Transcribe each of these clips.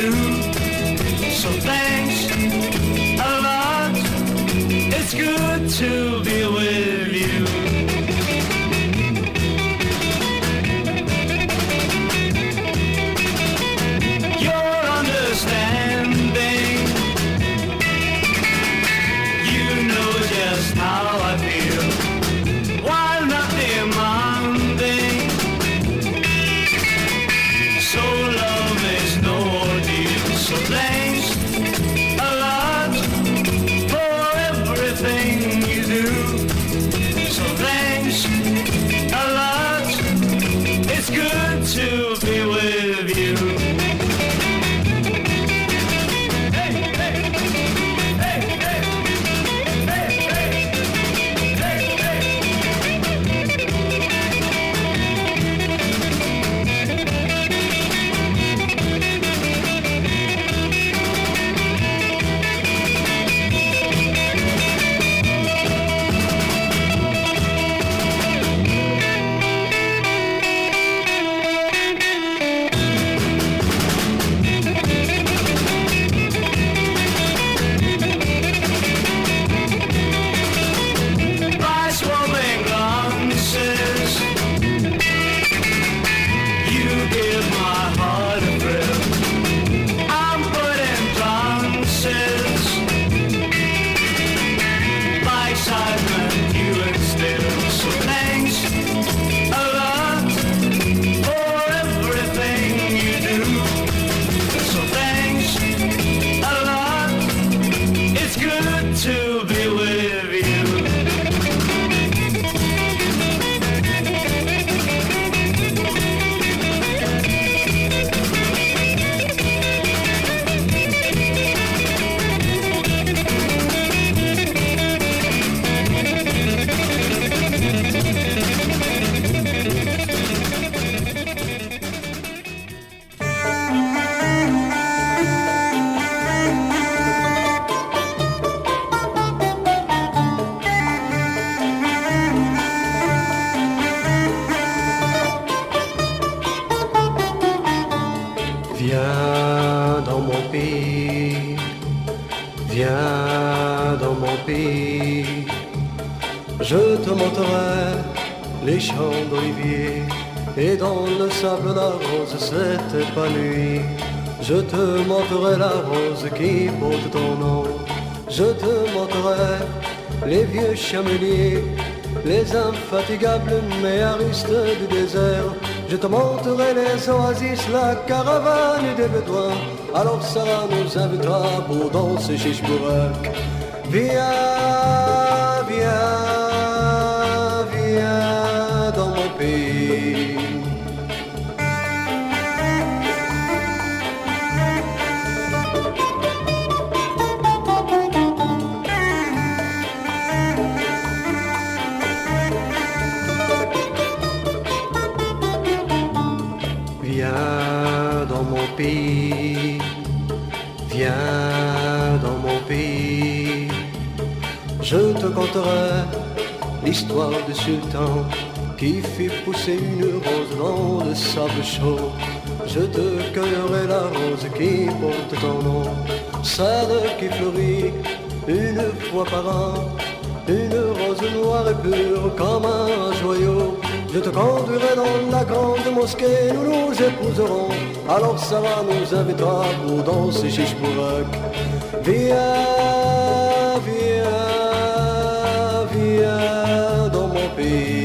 do. So thanks a lot. It's good to be with viens dans mon pays. Je te montrerai les champs d'olivier et dans le sable la rose s'est épanouie. Je te montrerai la rose qui porte ton nom. Je te montrerai les vieux chameliers, les infatigables méaristes du désert. Je te montrerai les oasis, la caravane des bédouins. Alors ça nous invitera pour danser chez Chibourak. Viens, L'histoire du sultan qui fit pousser une rose dans le sable chaud. Je te cueillerai la rose qui porte ton nom, celle qui fleurit une fois par an, une rose noire et pure comme un joyau. Je te conduirai dans la grande mosquée, nous nous épouserons. Alors Sarah nous invitera pour danser chez. Viens, viens, dans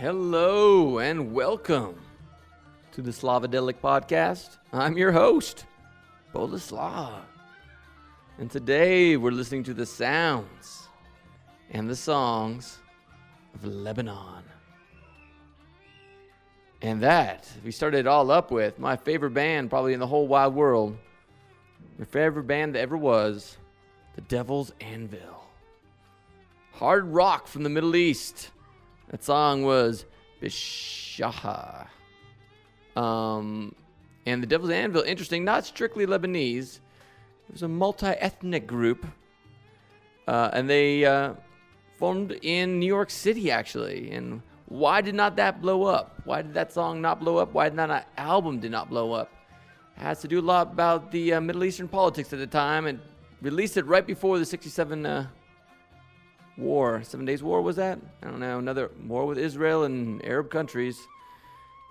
Hello and welcome to the Slavadelic podcast. I'm your host, Boleslav. And today we're listening to the sounds and the songs of Lebanon. And that, we started it all up with my favorite band probably in the whole wide world. my favorite band that ever was, The Devil's Anvil. Hard rock from the Middle East. That song was Bishaha. Um, and the Devil's Anvil, interesting, not strictly Lebanese. It was a multi-ethnic group, uh, and they uh, formed in New York City, actually. And why did not that blow up? Why did that song not blow up? Why did not that album did not blow up? It has to do a lot about the uh, Middle Eastern politics at the time, and released it right before the '67 uh, war. Seven Days War was that? I don't know. Another war with Israel and Arab countries,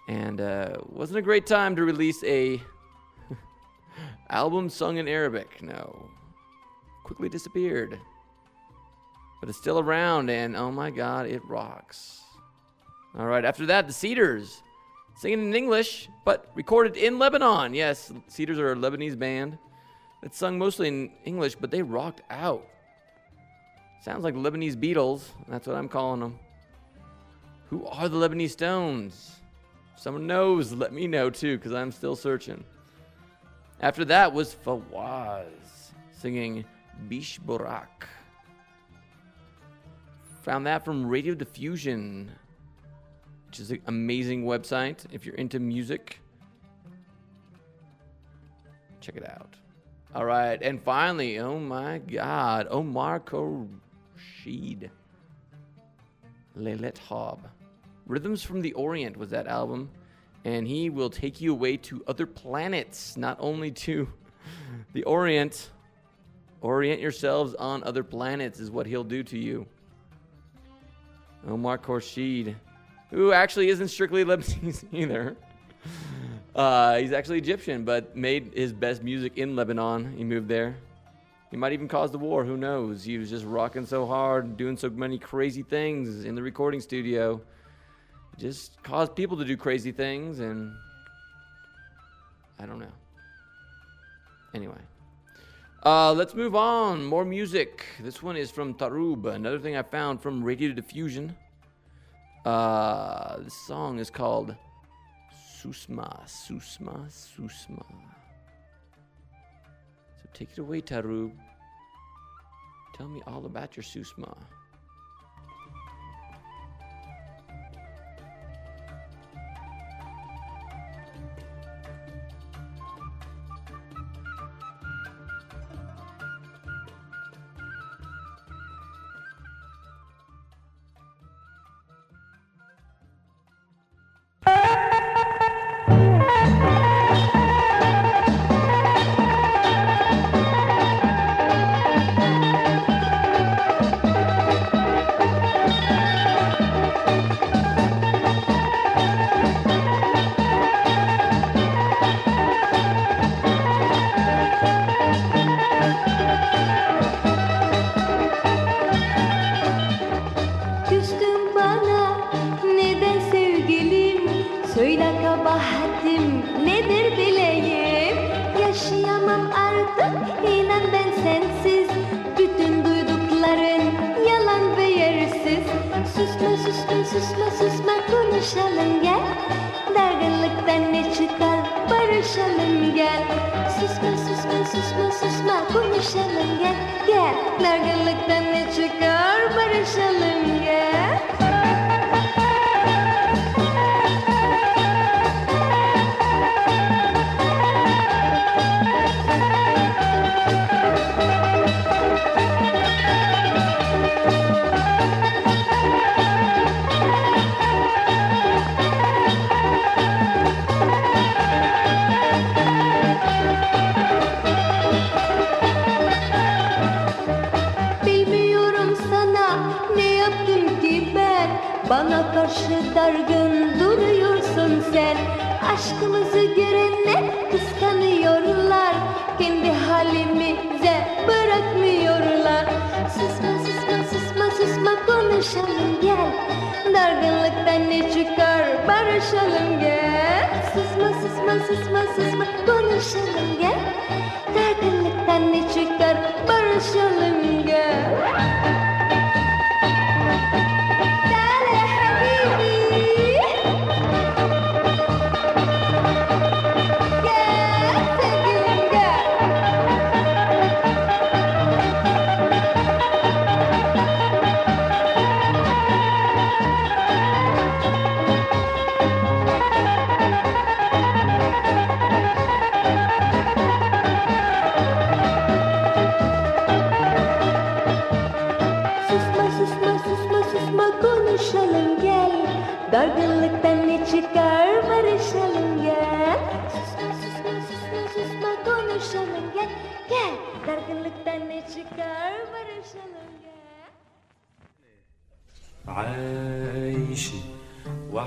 and uh, wasn't a great time to release a album sung in Arabic. No, quickly disappeared, but it's still around, and oh my God, it rocks. All right. After that, the Cedars singing in English, but recorded in Lebanon. Yes, Cedars are a Lebanese band that sung mostly in English, but they rocked out. Sounds like Lebanese Beatles. That's what I'm calling them. Who are the Lebanese Stones? If someone knows, let me know too, because I'm still searching. After that was Fawaz singing Bish Borak. Found that from Radio Diffusion, which is an amazing website if you're into music. Check it out. All right, and finally, oh my God, Omar Khorshid, Lelet Hob. Rhythms from the Orient was that album, and he will take you away to other planets, not only to the Orient. Orient yourselves on other planets is what he'll do to you. Omar Khorshid, who actually isn't strictly Lebanese either. Uh, he's actually Egyptian, but made his best music in Lebanon. He moved there. He might even cause the war. Who knows? He was just rocking so hard, and doing so many crazy things in the recording studio. Just caused people to do crazy things, and I don't know. Anyway, uh, let's move on. More music. This one is from Tarub. Another thing I found from Radio Diffusion. Uh, this song is called Susma, Susma, Susma. Take it away, Tarub. Tell me all about your Susma.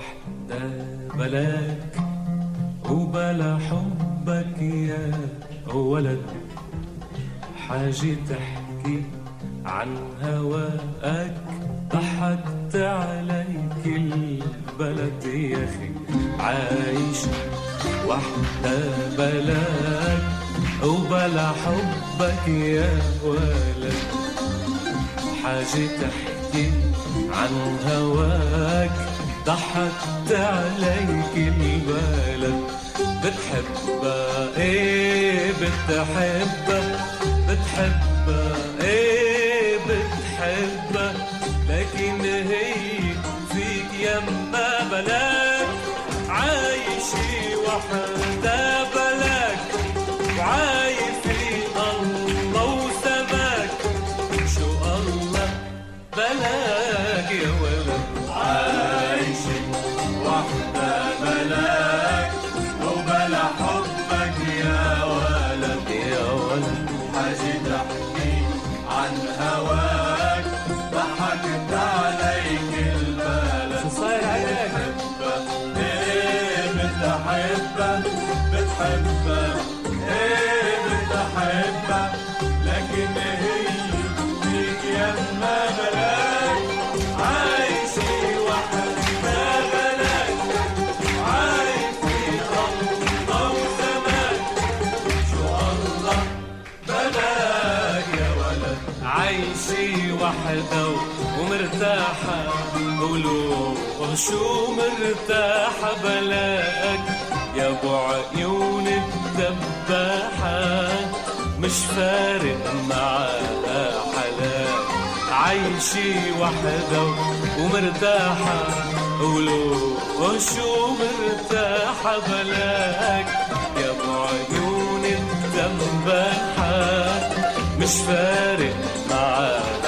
وحدة بلاك وبلا حبك يا ولد. حاجة تحكي عن هواك ضحكت عليك البلد يا أخي. عايشة وحدة بلاك وبلا حبك يا ولد. حاجة تحكي عن هواك ضحكت عليك البلد. بتحبها إيه؟ بتحبها بتحبها إيه؟ بتحبها لكن هي فيك يما بلاك عايشة وحدة. شو مرتاحة بلاك يا أبو عيون الدباحة مش فارق معاها حلاك. عايشة وحدة ومرتاحة. قولوا شو مرتاحة بلاك يا أبو عيون الدباحة مش فارق معاها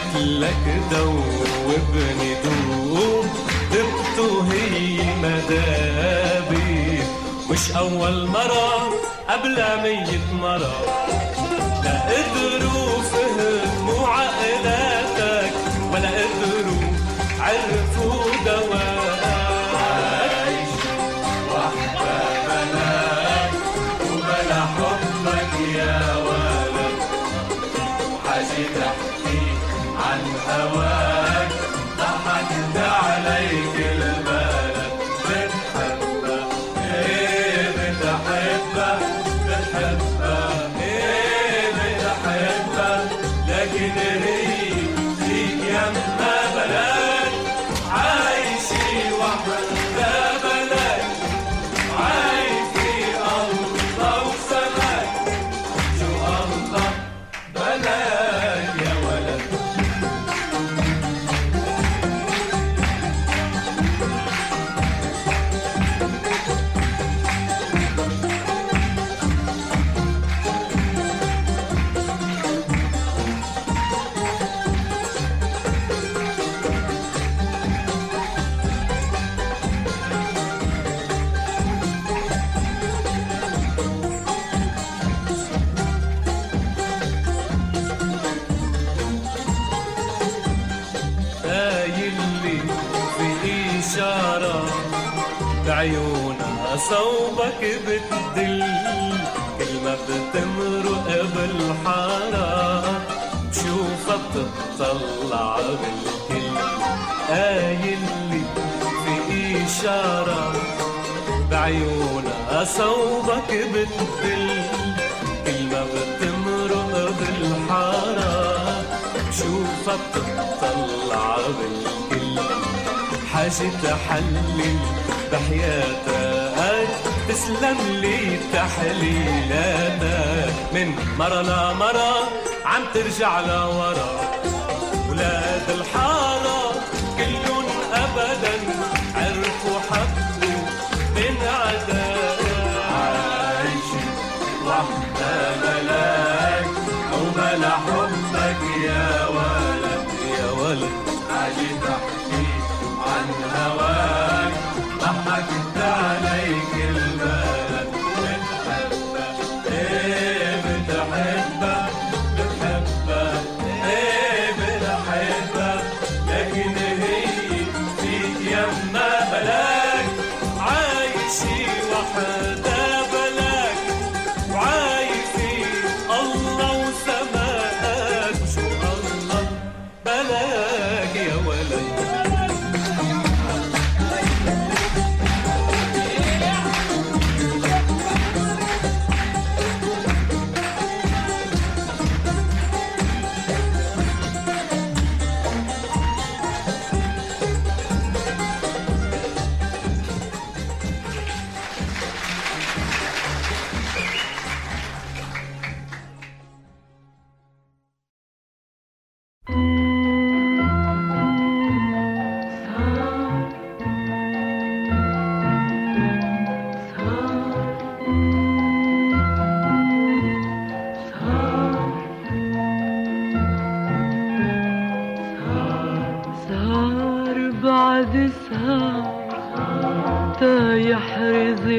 قالت لك دوبني دوب. دبته هي مدابي. مش أول مرة قبل مية مرة. لا قدروا فهموا عقلاتك ولا قدروا عرفوا دواك بعيونها صوبك بتدل كل ما بتمرق بالحارة بشوف بشوفها بتطلع بالكل قايل لي في إشارة. بعيونها صوبك بتدل كل ما بتمرق بالحارة بشوفها بتطلع بالكل. حاجة تحلل بحياتك. تسلم لي تحليلاتك. من مرة لمرة عم ترجع لورا. ولاد الحارة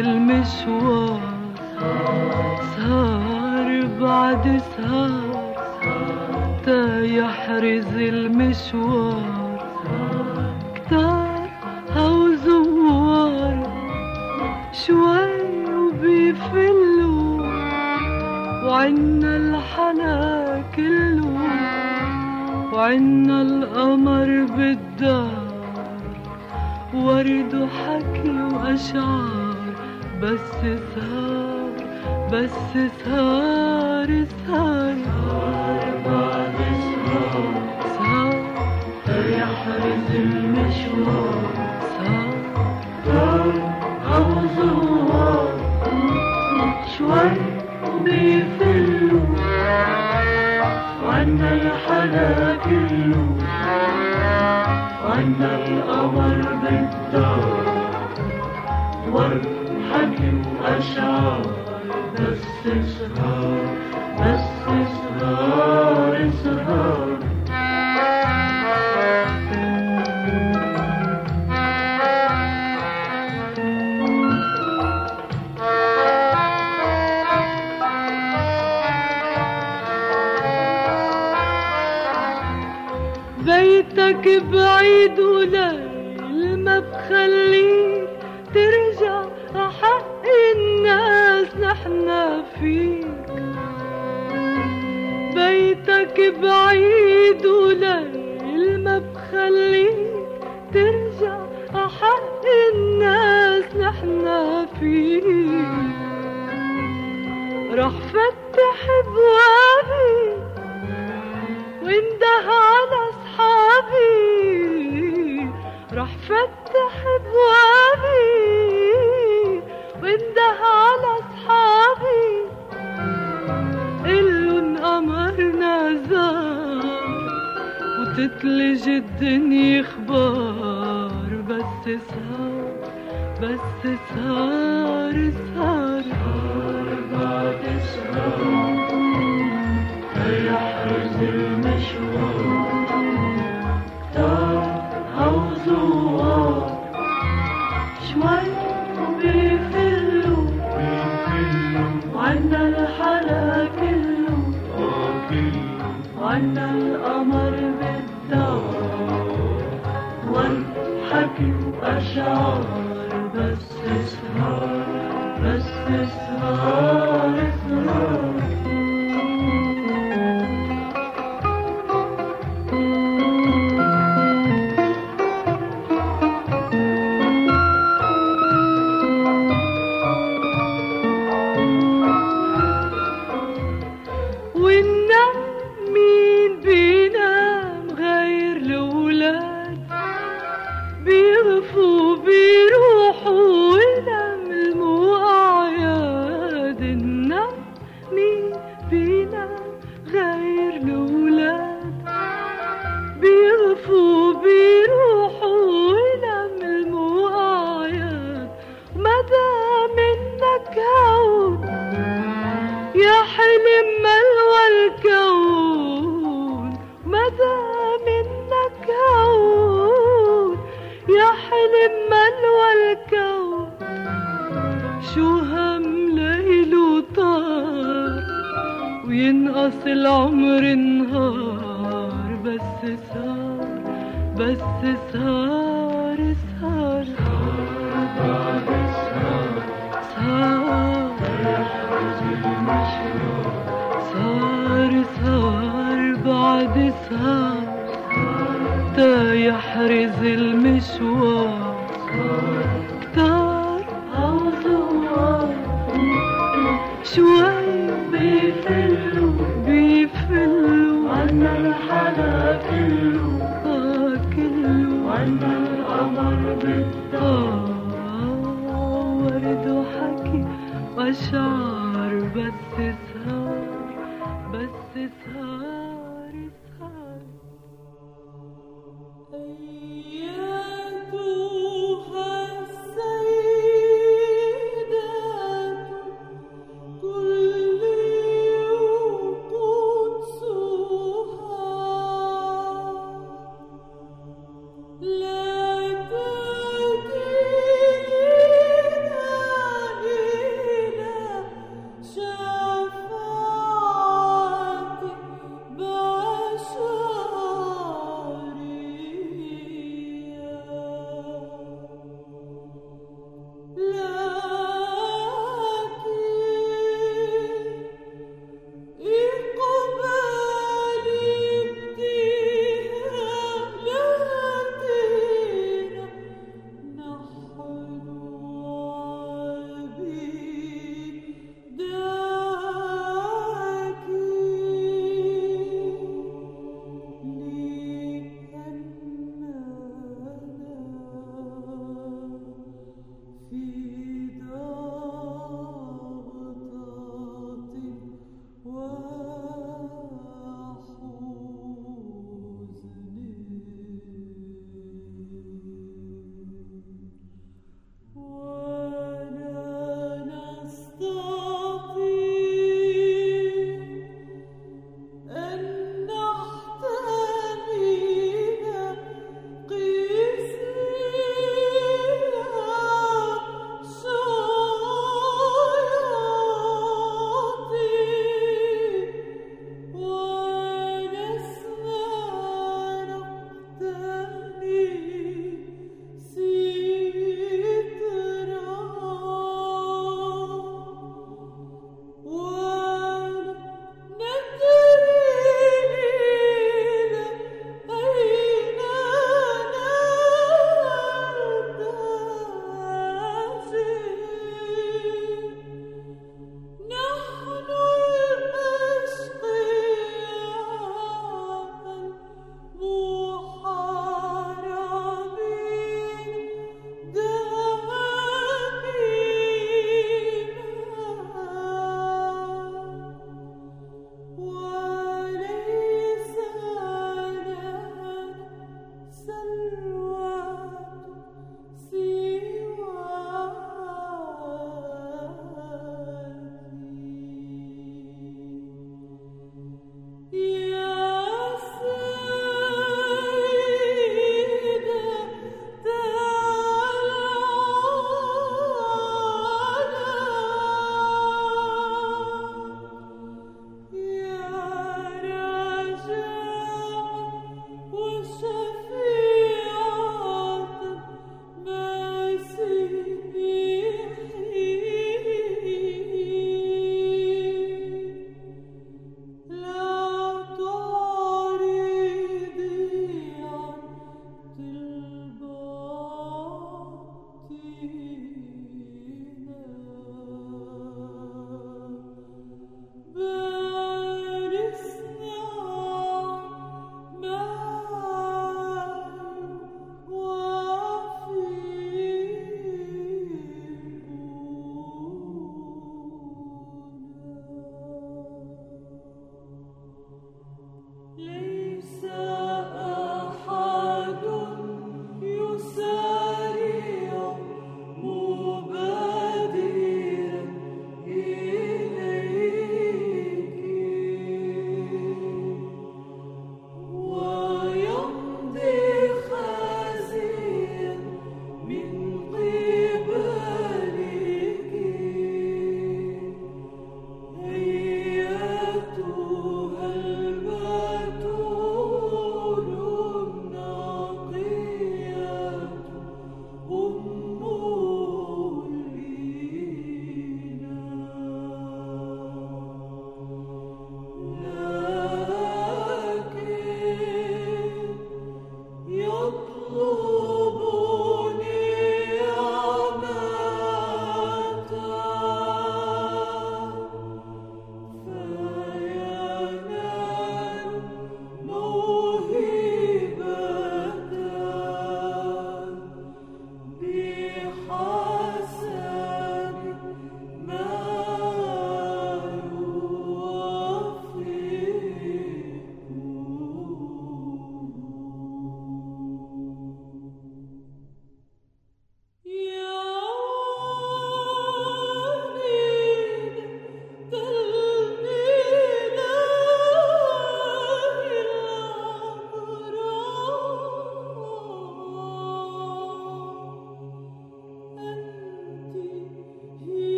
المشوار. سهر بعد سهر تا يحرز المشوار. كتار هو زوار شوي وبيفلوا وعنا الحلا كله وعنا القمر بالدار. ورد وحكي وأشعار. بس سهر بس سهر سهر بعد سهر سهر يحرز المشوار. سهر أو زوار شوي بيفلوا وعنا الحلا كله. وعنا القمر بالدار. والحكي وأشعار بس سهر بس سهر سهر بيتك بعيد وليل بعيد وليل ما بخليك ترجع حق الناس نحنا فيك رح فتح أبوابي وانده على أصحابي. تتلج الدنيا خبار بس سهر بس سهر سهر أربعة أشهر يحرز المشوار طار عاوز وار شوي بيفلوا بيفلوا عنا الحلا كله عنا القمر بيفلوا الدار. وانحكي وأشعر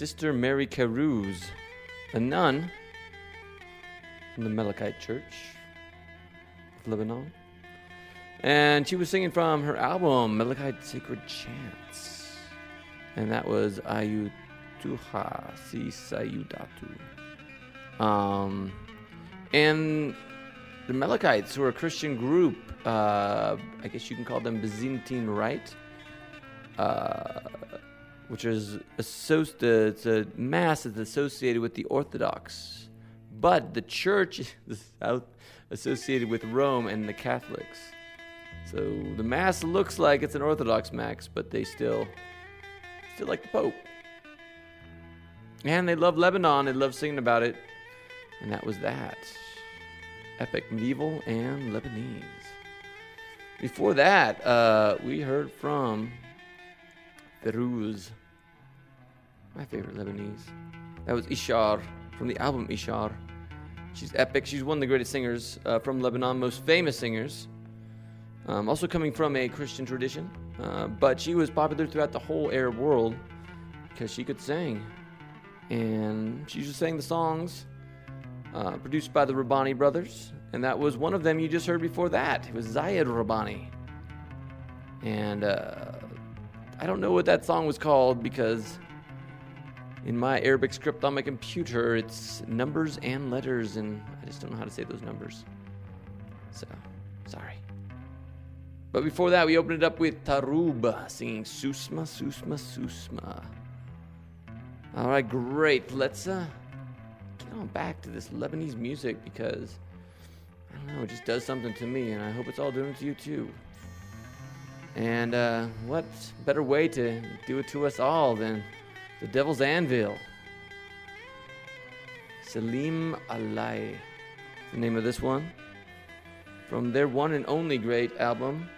Sister Marie Keyrouz, a nun from the Melachite Church of Lebanon. And she was singing from her album, Melachite Sacred Chants. And that was Ayutuha Si Sayudatu. Um, and the Melachites were a Christian group. Uh, I guess you can call them Byzantine Rite, uh, which is it's a mass that's associated with the Orthodox. But the church is associated with Rome and the Catholics. So the mass looks like it's an Orthodox mass, but they still still like the Pope. And they love Lebanon. They love singing about it. And that was that. Epic medieval and Lebanese. Before that, uh, we heard from Fairuz, my favorite Lebanese. That was Ishar from the album Ishar. She's epic. She's one of the greatest singers uh, from Lebanon, most famous singers. Um, also coming from a Christian tradition, uh, but she was popular throughout the whole Arab world because she could sing. And she just sang the songs uh, produced by the Rahbani brothers, and that was one of them you just heard before that. It was Ziad Rahbani, And uh, I don't know what that song was called because in my Arabic script on my computer, it's numbers and letters, and I just don't know how to say those numbers. So, sorry. But before that, we opened it up with Tarub singing Susma, Susma, Susma. All right, great. Let's uh, get on back to this Lebanese music because I don't know, it just does something to me, and I hope it's all doing it to you too. And uh, what better way to do it to us all than the Devil's Anvil? Salim Alai, the name of this one, from their one and only great album,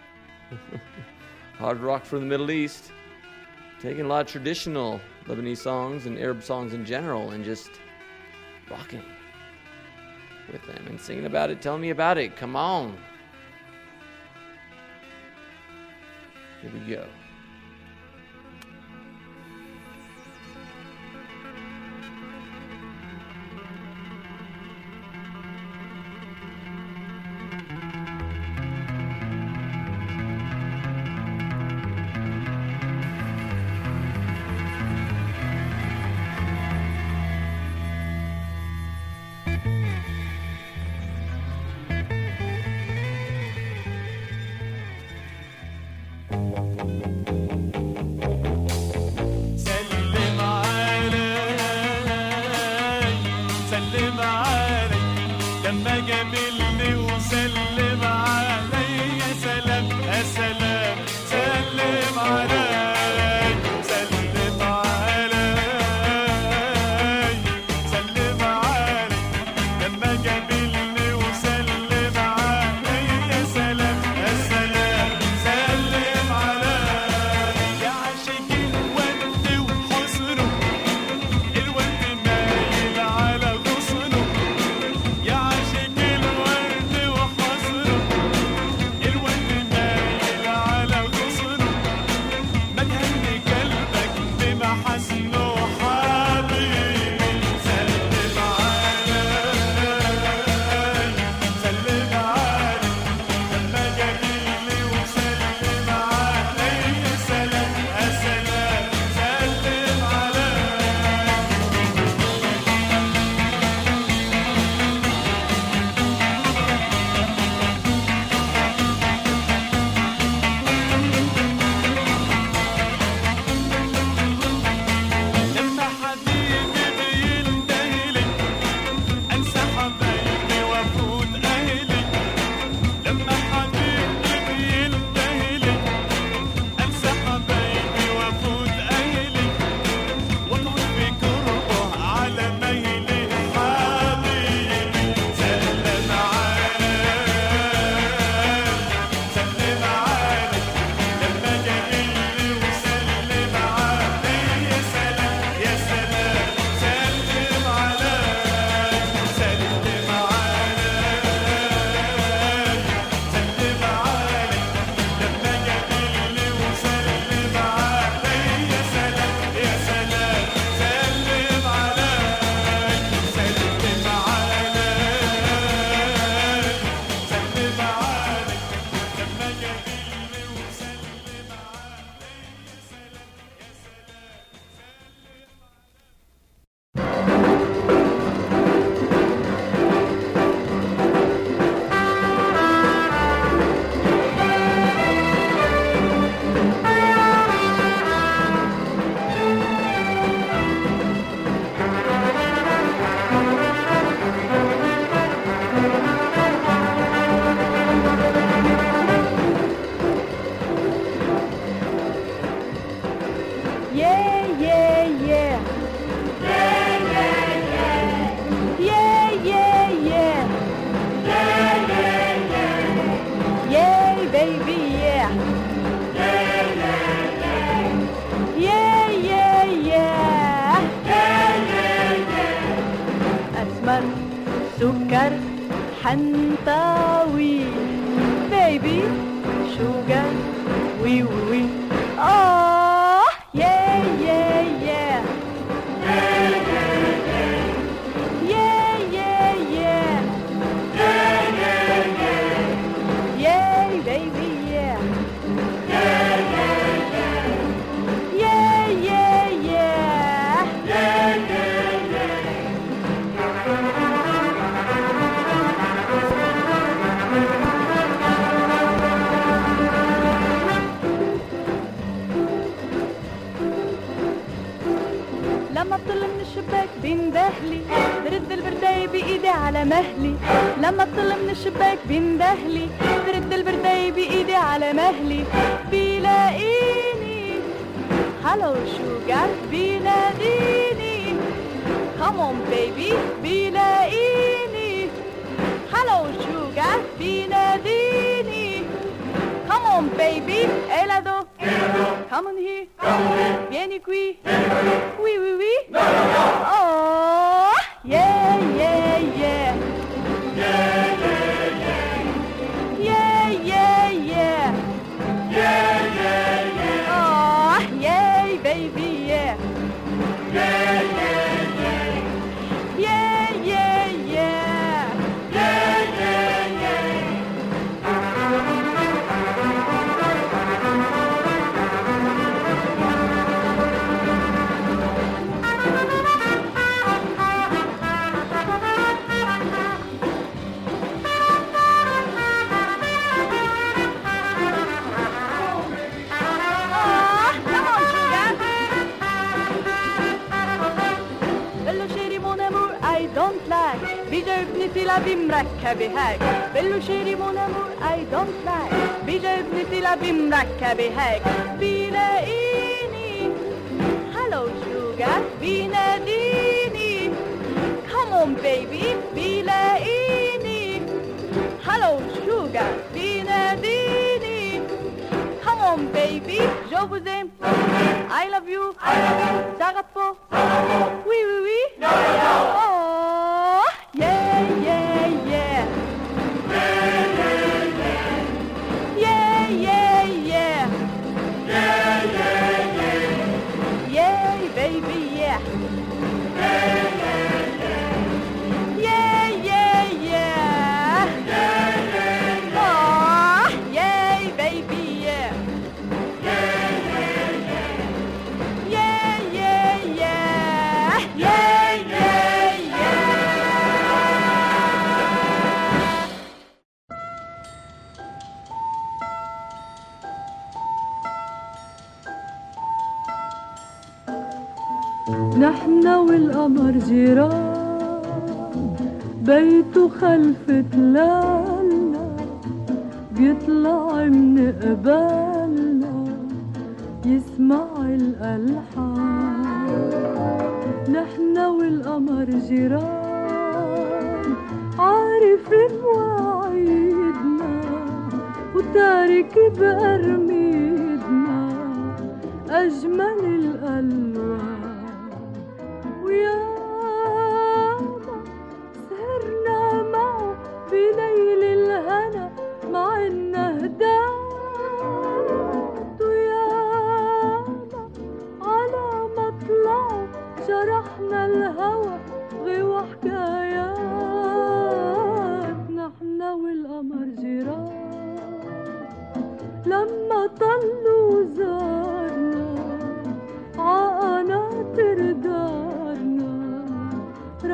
Hard Rock from the Middle East. Taking a lot of traditional Lebanese songs and Arab songs in general and just rocking with them and singing about it. Tell me about it. Come on. Here we go. بهاك بالوشيري مون امور اي دونت لايك بجبنتي لا بمركبة هاك بيلاقيني هلو شوجر بيناديني كمون بيبي بيلاقيني هلو شوجر بيناديني كمون بيبي جو بوزيم I love you, I love you,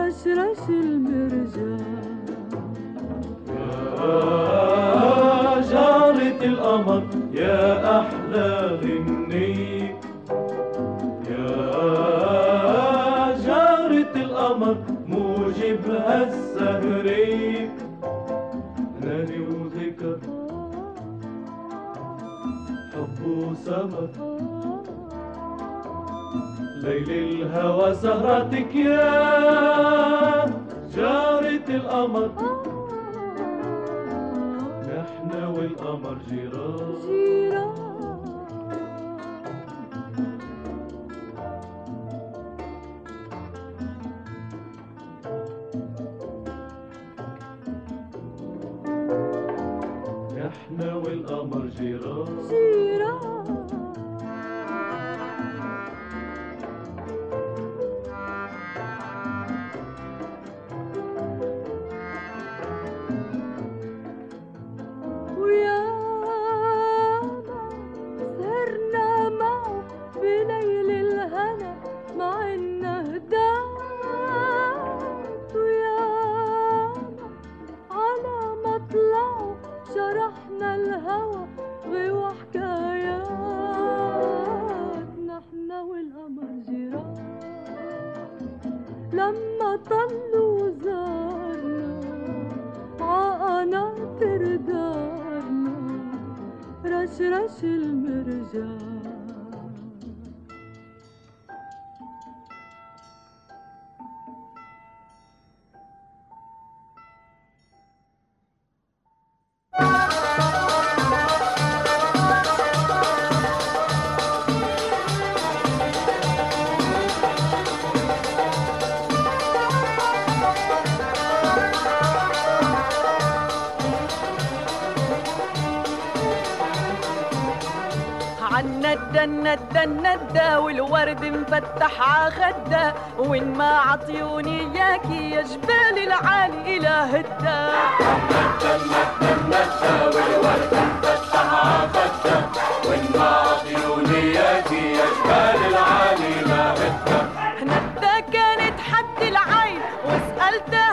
رشرش المرجان. يا جارة القمر يا أحلى غنية يا جارة القمر موجب هالسهرية غني وذكر حب وسمر ليل الهوى سهرتك يا جارة القمر. نحن والقمر جيران. falta.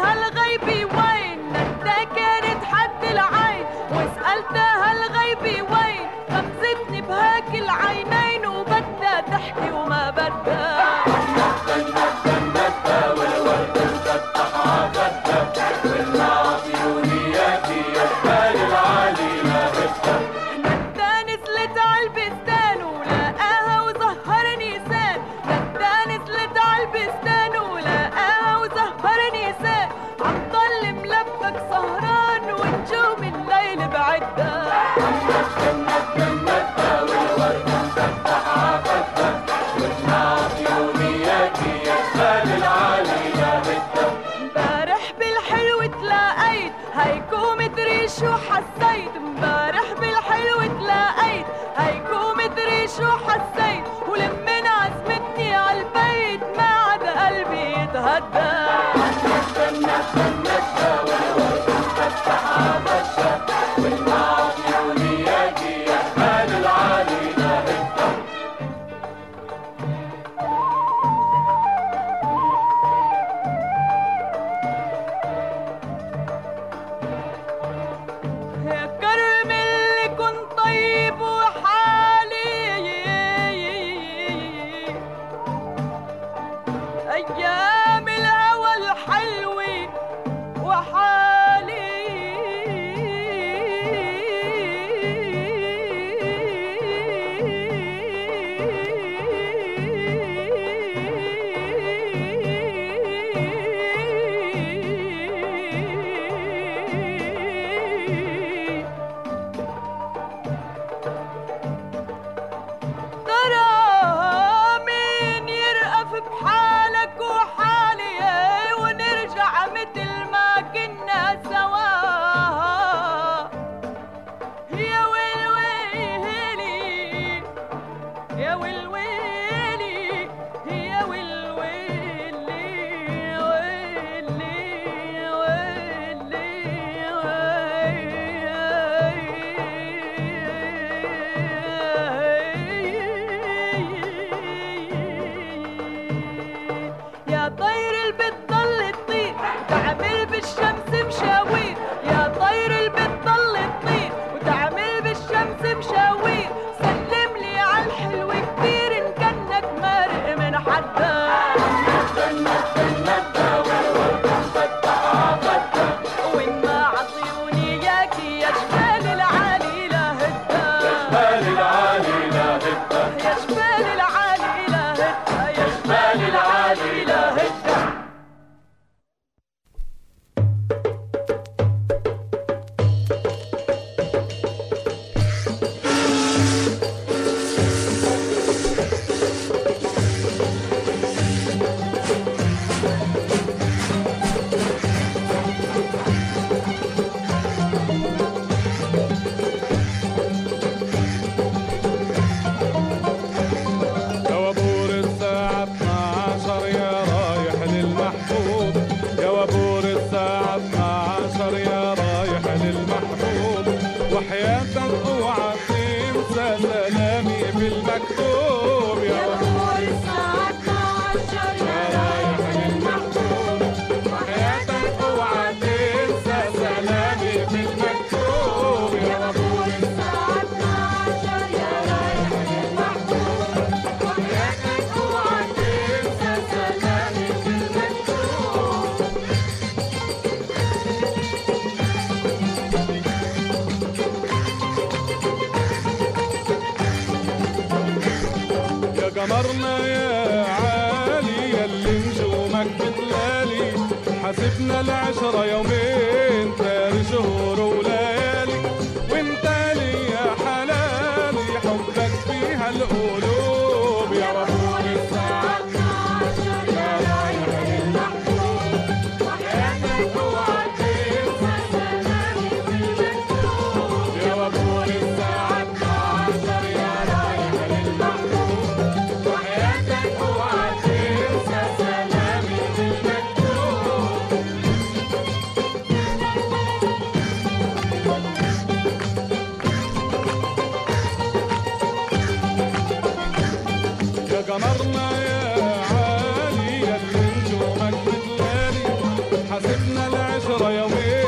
حسبنا العشرة يومين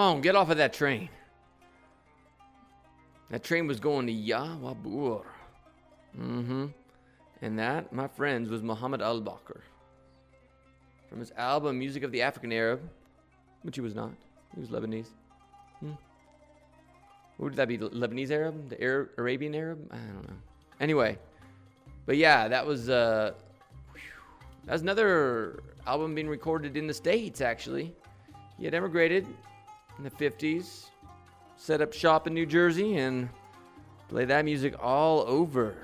On, get off of that train. That train was going to Yawabur. Mm-hmm. And that, my friends, was Muhammad Al Bakr. From his album Music of the African Arab, which he was not. He was Lebanese. Hmm. What would that be? Lebanese Arab? The Arab, Arabian Arab? I don't know. Anyway, but yeah, that was uh, that was another album being recorded in the states. Actually, he had emigrated in the 50s, set up shop in New Jersey, and played that music all over.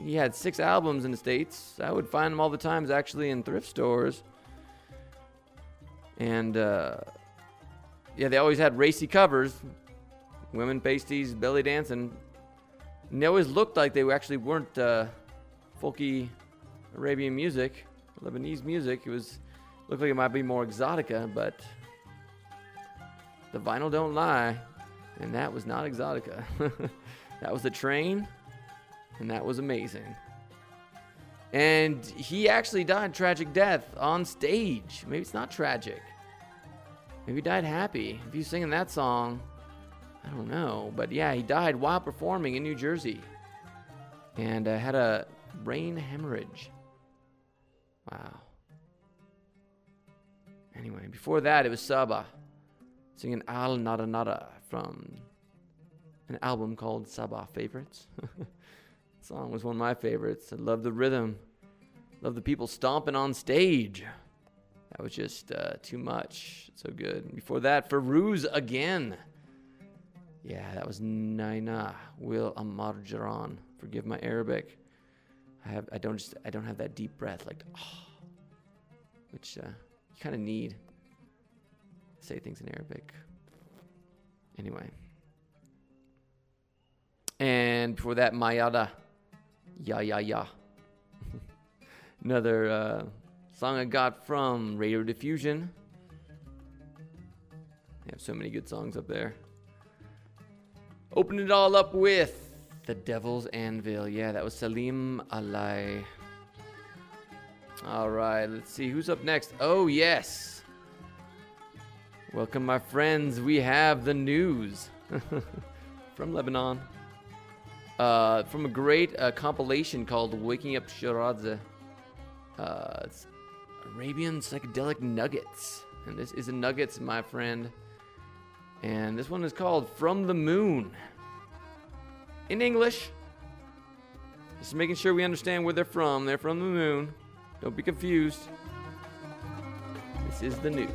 He had six albums in the States. I would find them all the times actually in thrift stores. And uh, yeah, they always had racy covers women pasties, belly dancing. And they always looked like they actually weren't uh, folky Arabian music, Lebanese music. It was looked like it might be more exotica, but the vinyl don't lie, and that was not exotica. that was the train, and that was amazing. And he actually died tragic death on stage. Maybe it's not tragic. Maybe he died happy. If he's singing that song, I don't know. But yeah, he died while performing in New Jersey and uh, had a brain hemorrhage. Wow. Anyway, before that, it was Sabah singing Al Nada Nada from an album called Sabah Favorites. song was one of my favorites. I love the rhythm, love the people stomping on stage. That was just uh, too much. So good. Before that, Fairuz again. Yeah, that was Naina Will Amar Jaran. Forgive my Arabic. I have I don't just I don't have that deep breath like oh, which uh, you kind of need say things in Arabic. Anyway. And before that, Mayada. Ya Ya Ya. Another uh, song I got from Radio Diffusion. They have so many good songs up there. Open it all up with The Devil's Anvil. Yeah, that was Salim Alai. All right, let's see who's up next. Oh, yes. Welcome, my friends. We have the news from Lebanon. Uh, from a great uh, compilation called Waking Up Shiraz. Uh, it's Arabian Psychedelic Nuggets. And this is a Nuggets, my friend. And this one is called From the Moon. In English. Just making sure we understand where they're from. They're from the moon. Don't be confused. This is the news.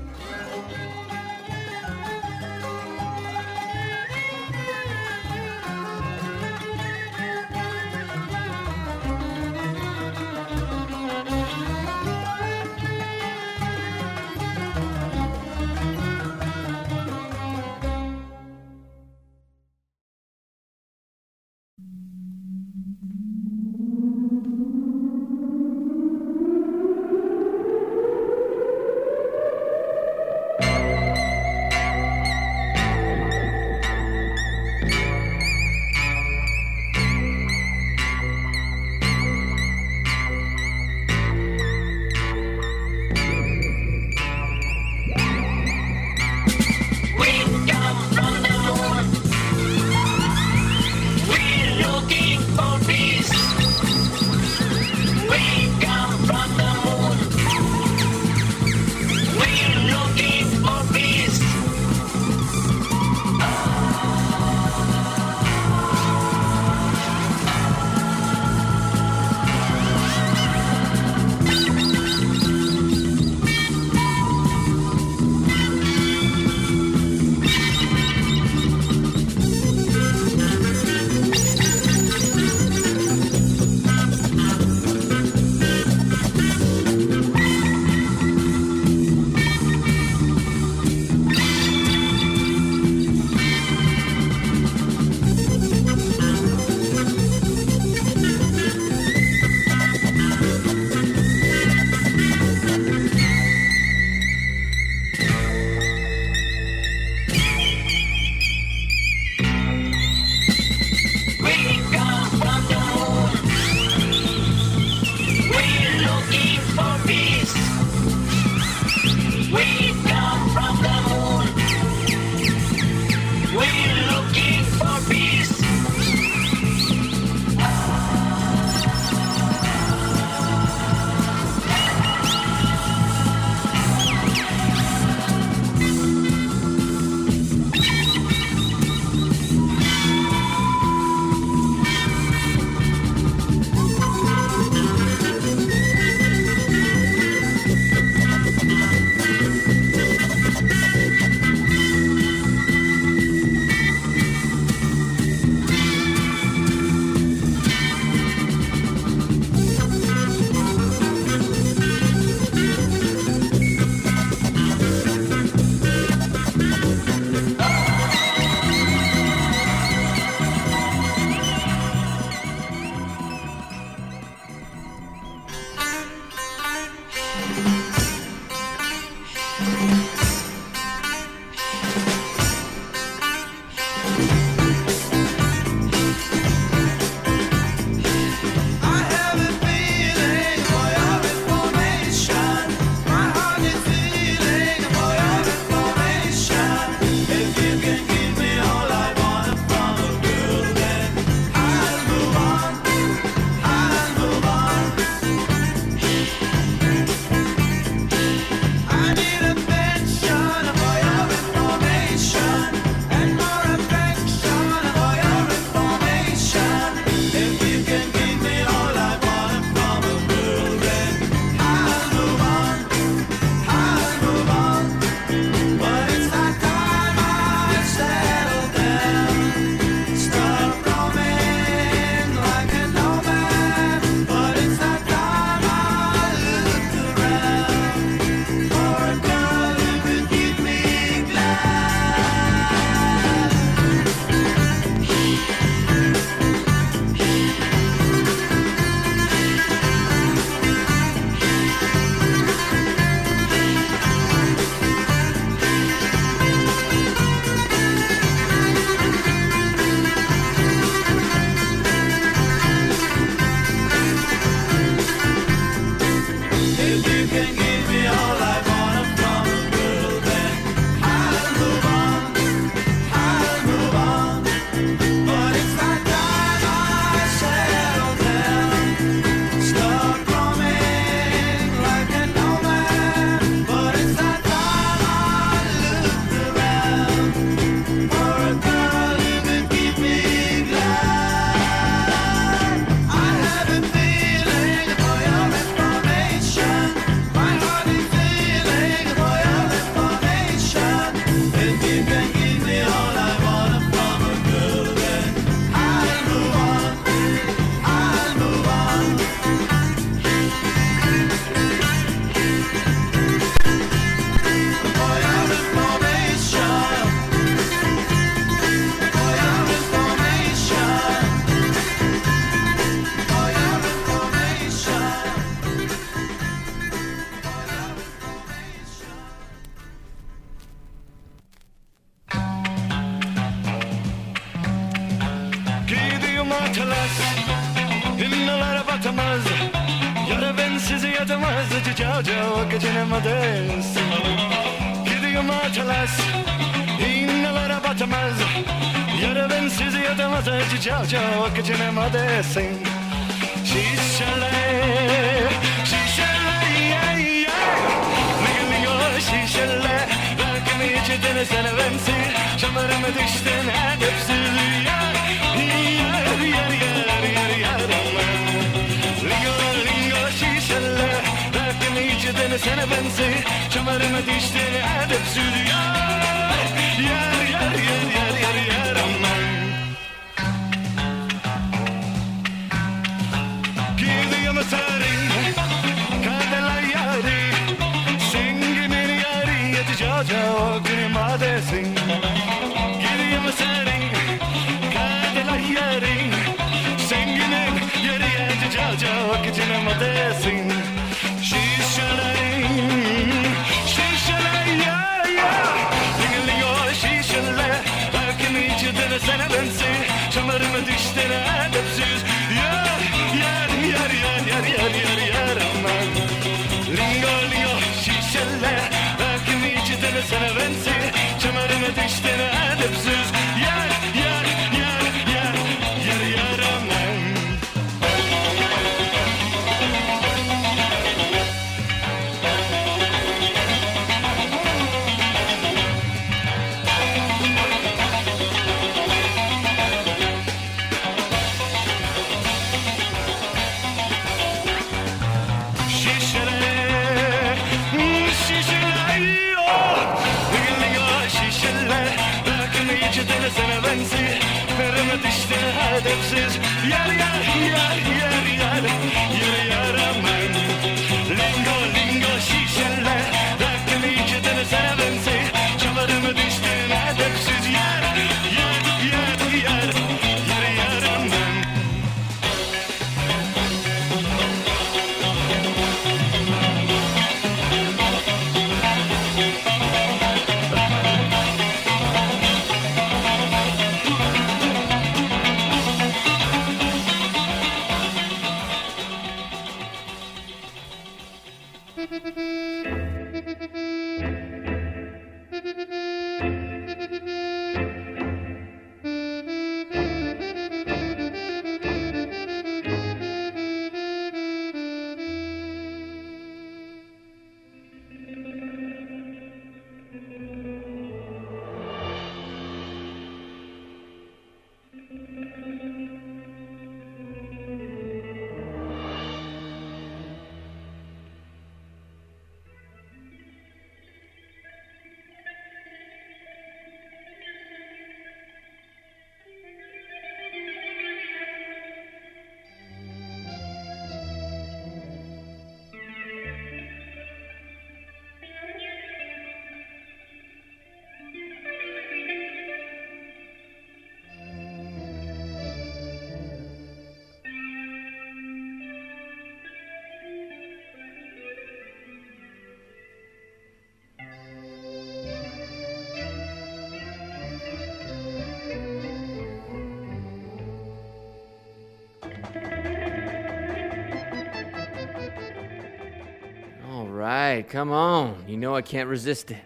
Come on. You know I can't resist it.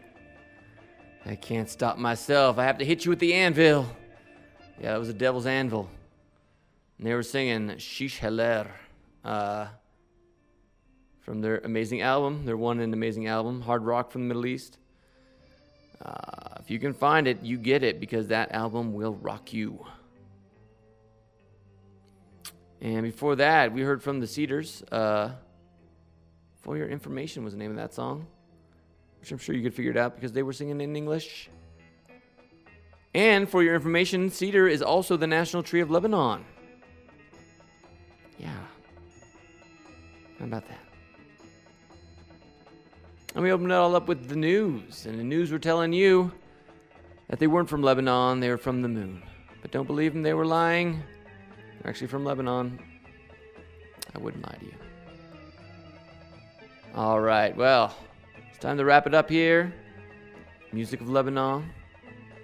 I can't stop myself. I have to hit you with the anvil. Yeah, that was the devil's anvil. And they were singing Shish Heler uh, from their amazing album, their one and amazing album, Hard Rock from the Middle East. Uh, if you can find it, you get it because that album will rock you. And before that, we heard from the Cedars. Uh, for Your Information was the name of that song, which I'm sure you could figure it out because they were singing in English. And for your information, cedar is also the national tree of Lebanon. Yeah. How about that? And we opened it all up with the news. And the news were telling you that they weren't from Lebanon, they were from the moon. But don't believe them, they were lying. They're actually from Lebanon. I wouldn't lie to you. All right, well, it's time to wrap it up here. Music of Lebanon.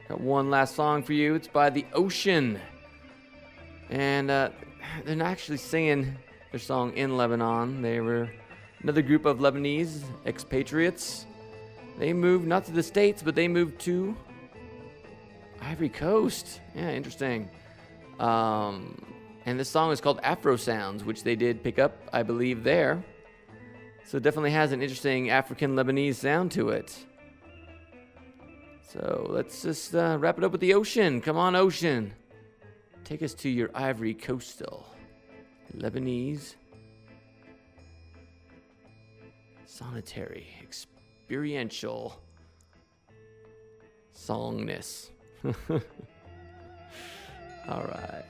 Got one last song for you. It's by The Ocean. And uh, they're not actually singing their song In Lebanon. They were another group of Lebanese expatriates. They moved not to the States, but they moved to Ivory Coast. Yeah, interesting. Um, and this song is called Afro Sounds, which they did pick up, I believe, there. So it definitely has an interesting African Lebanese sound to it. So let's just uh, wrap it up with the ocean. Come on, ocean. Take us to your Ivory Coastal Lebanese sonetary experiential songness. All right.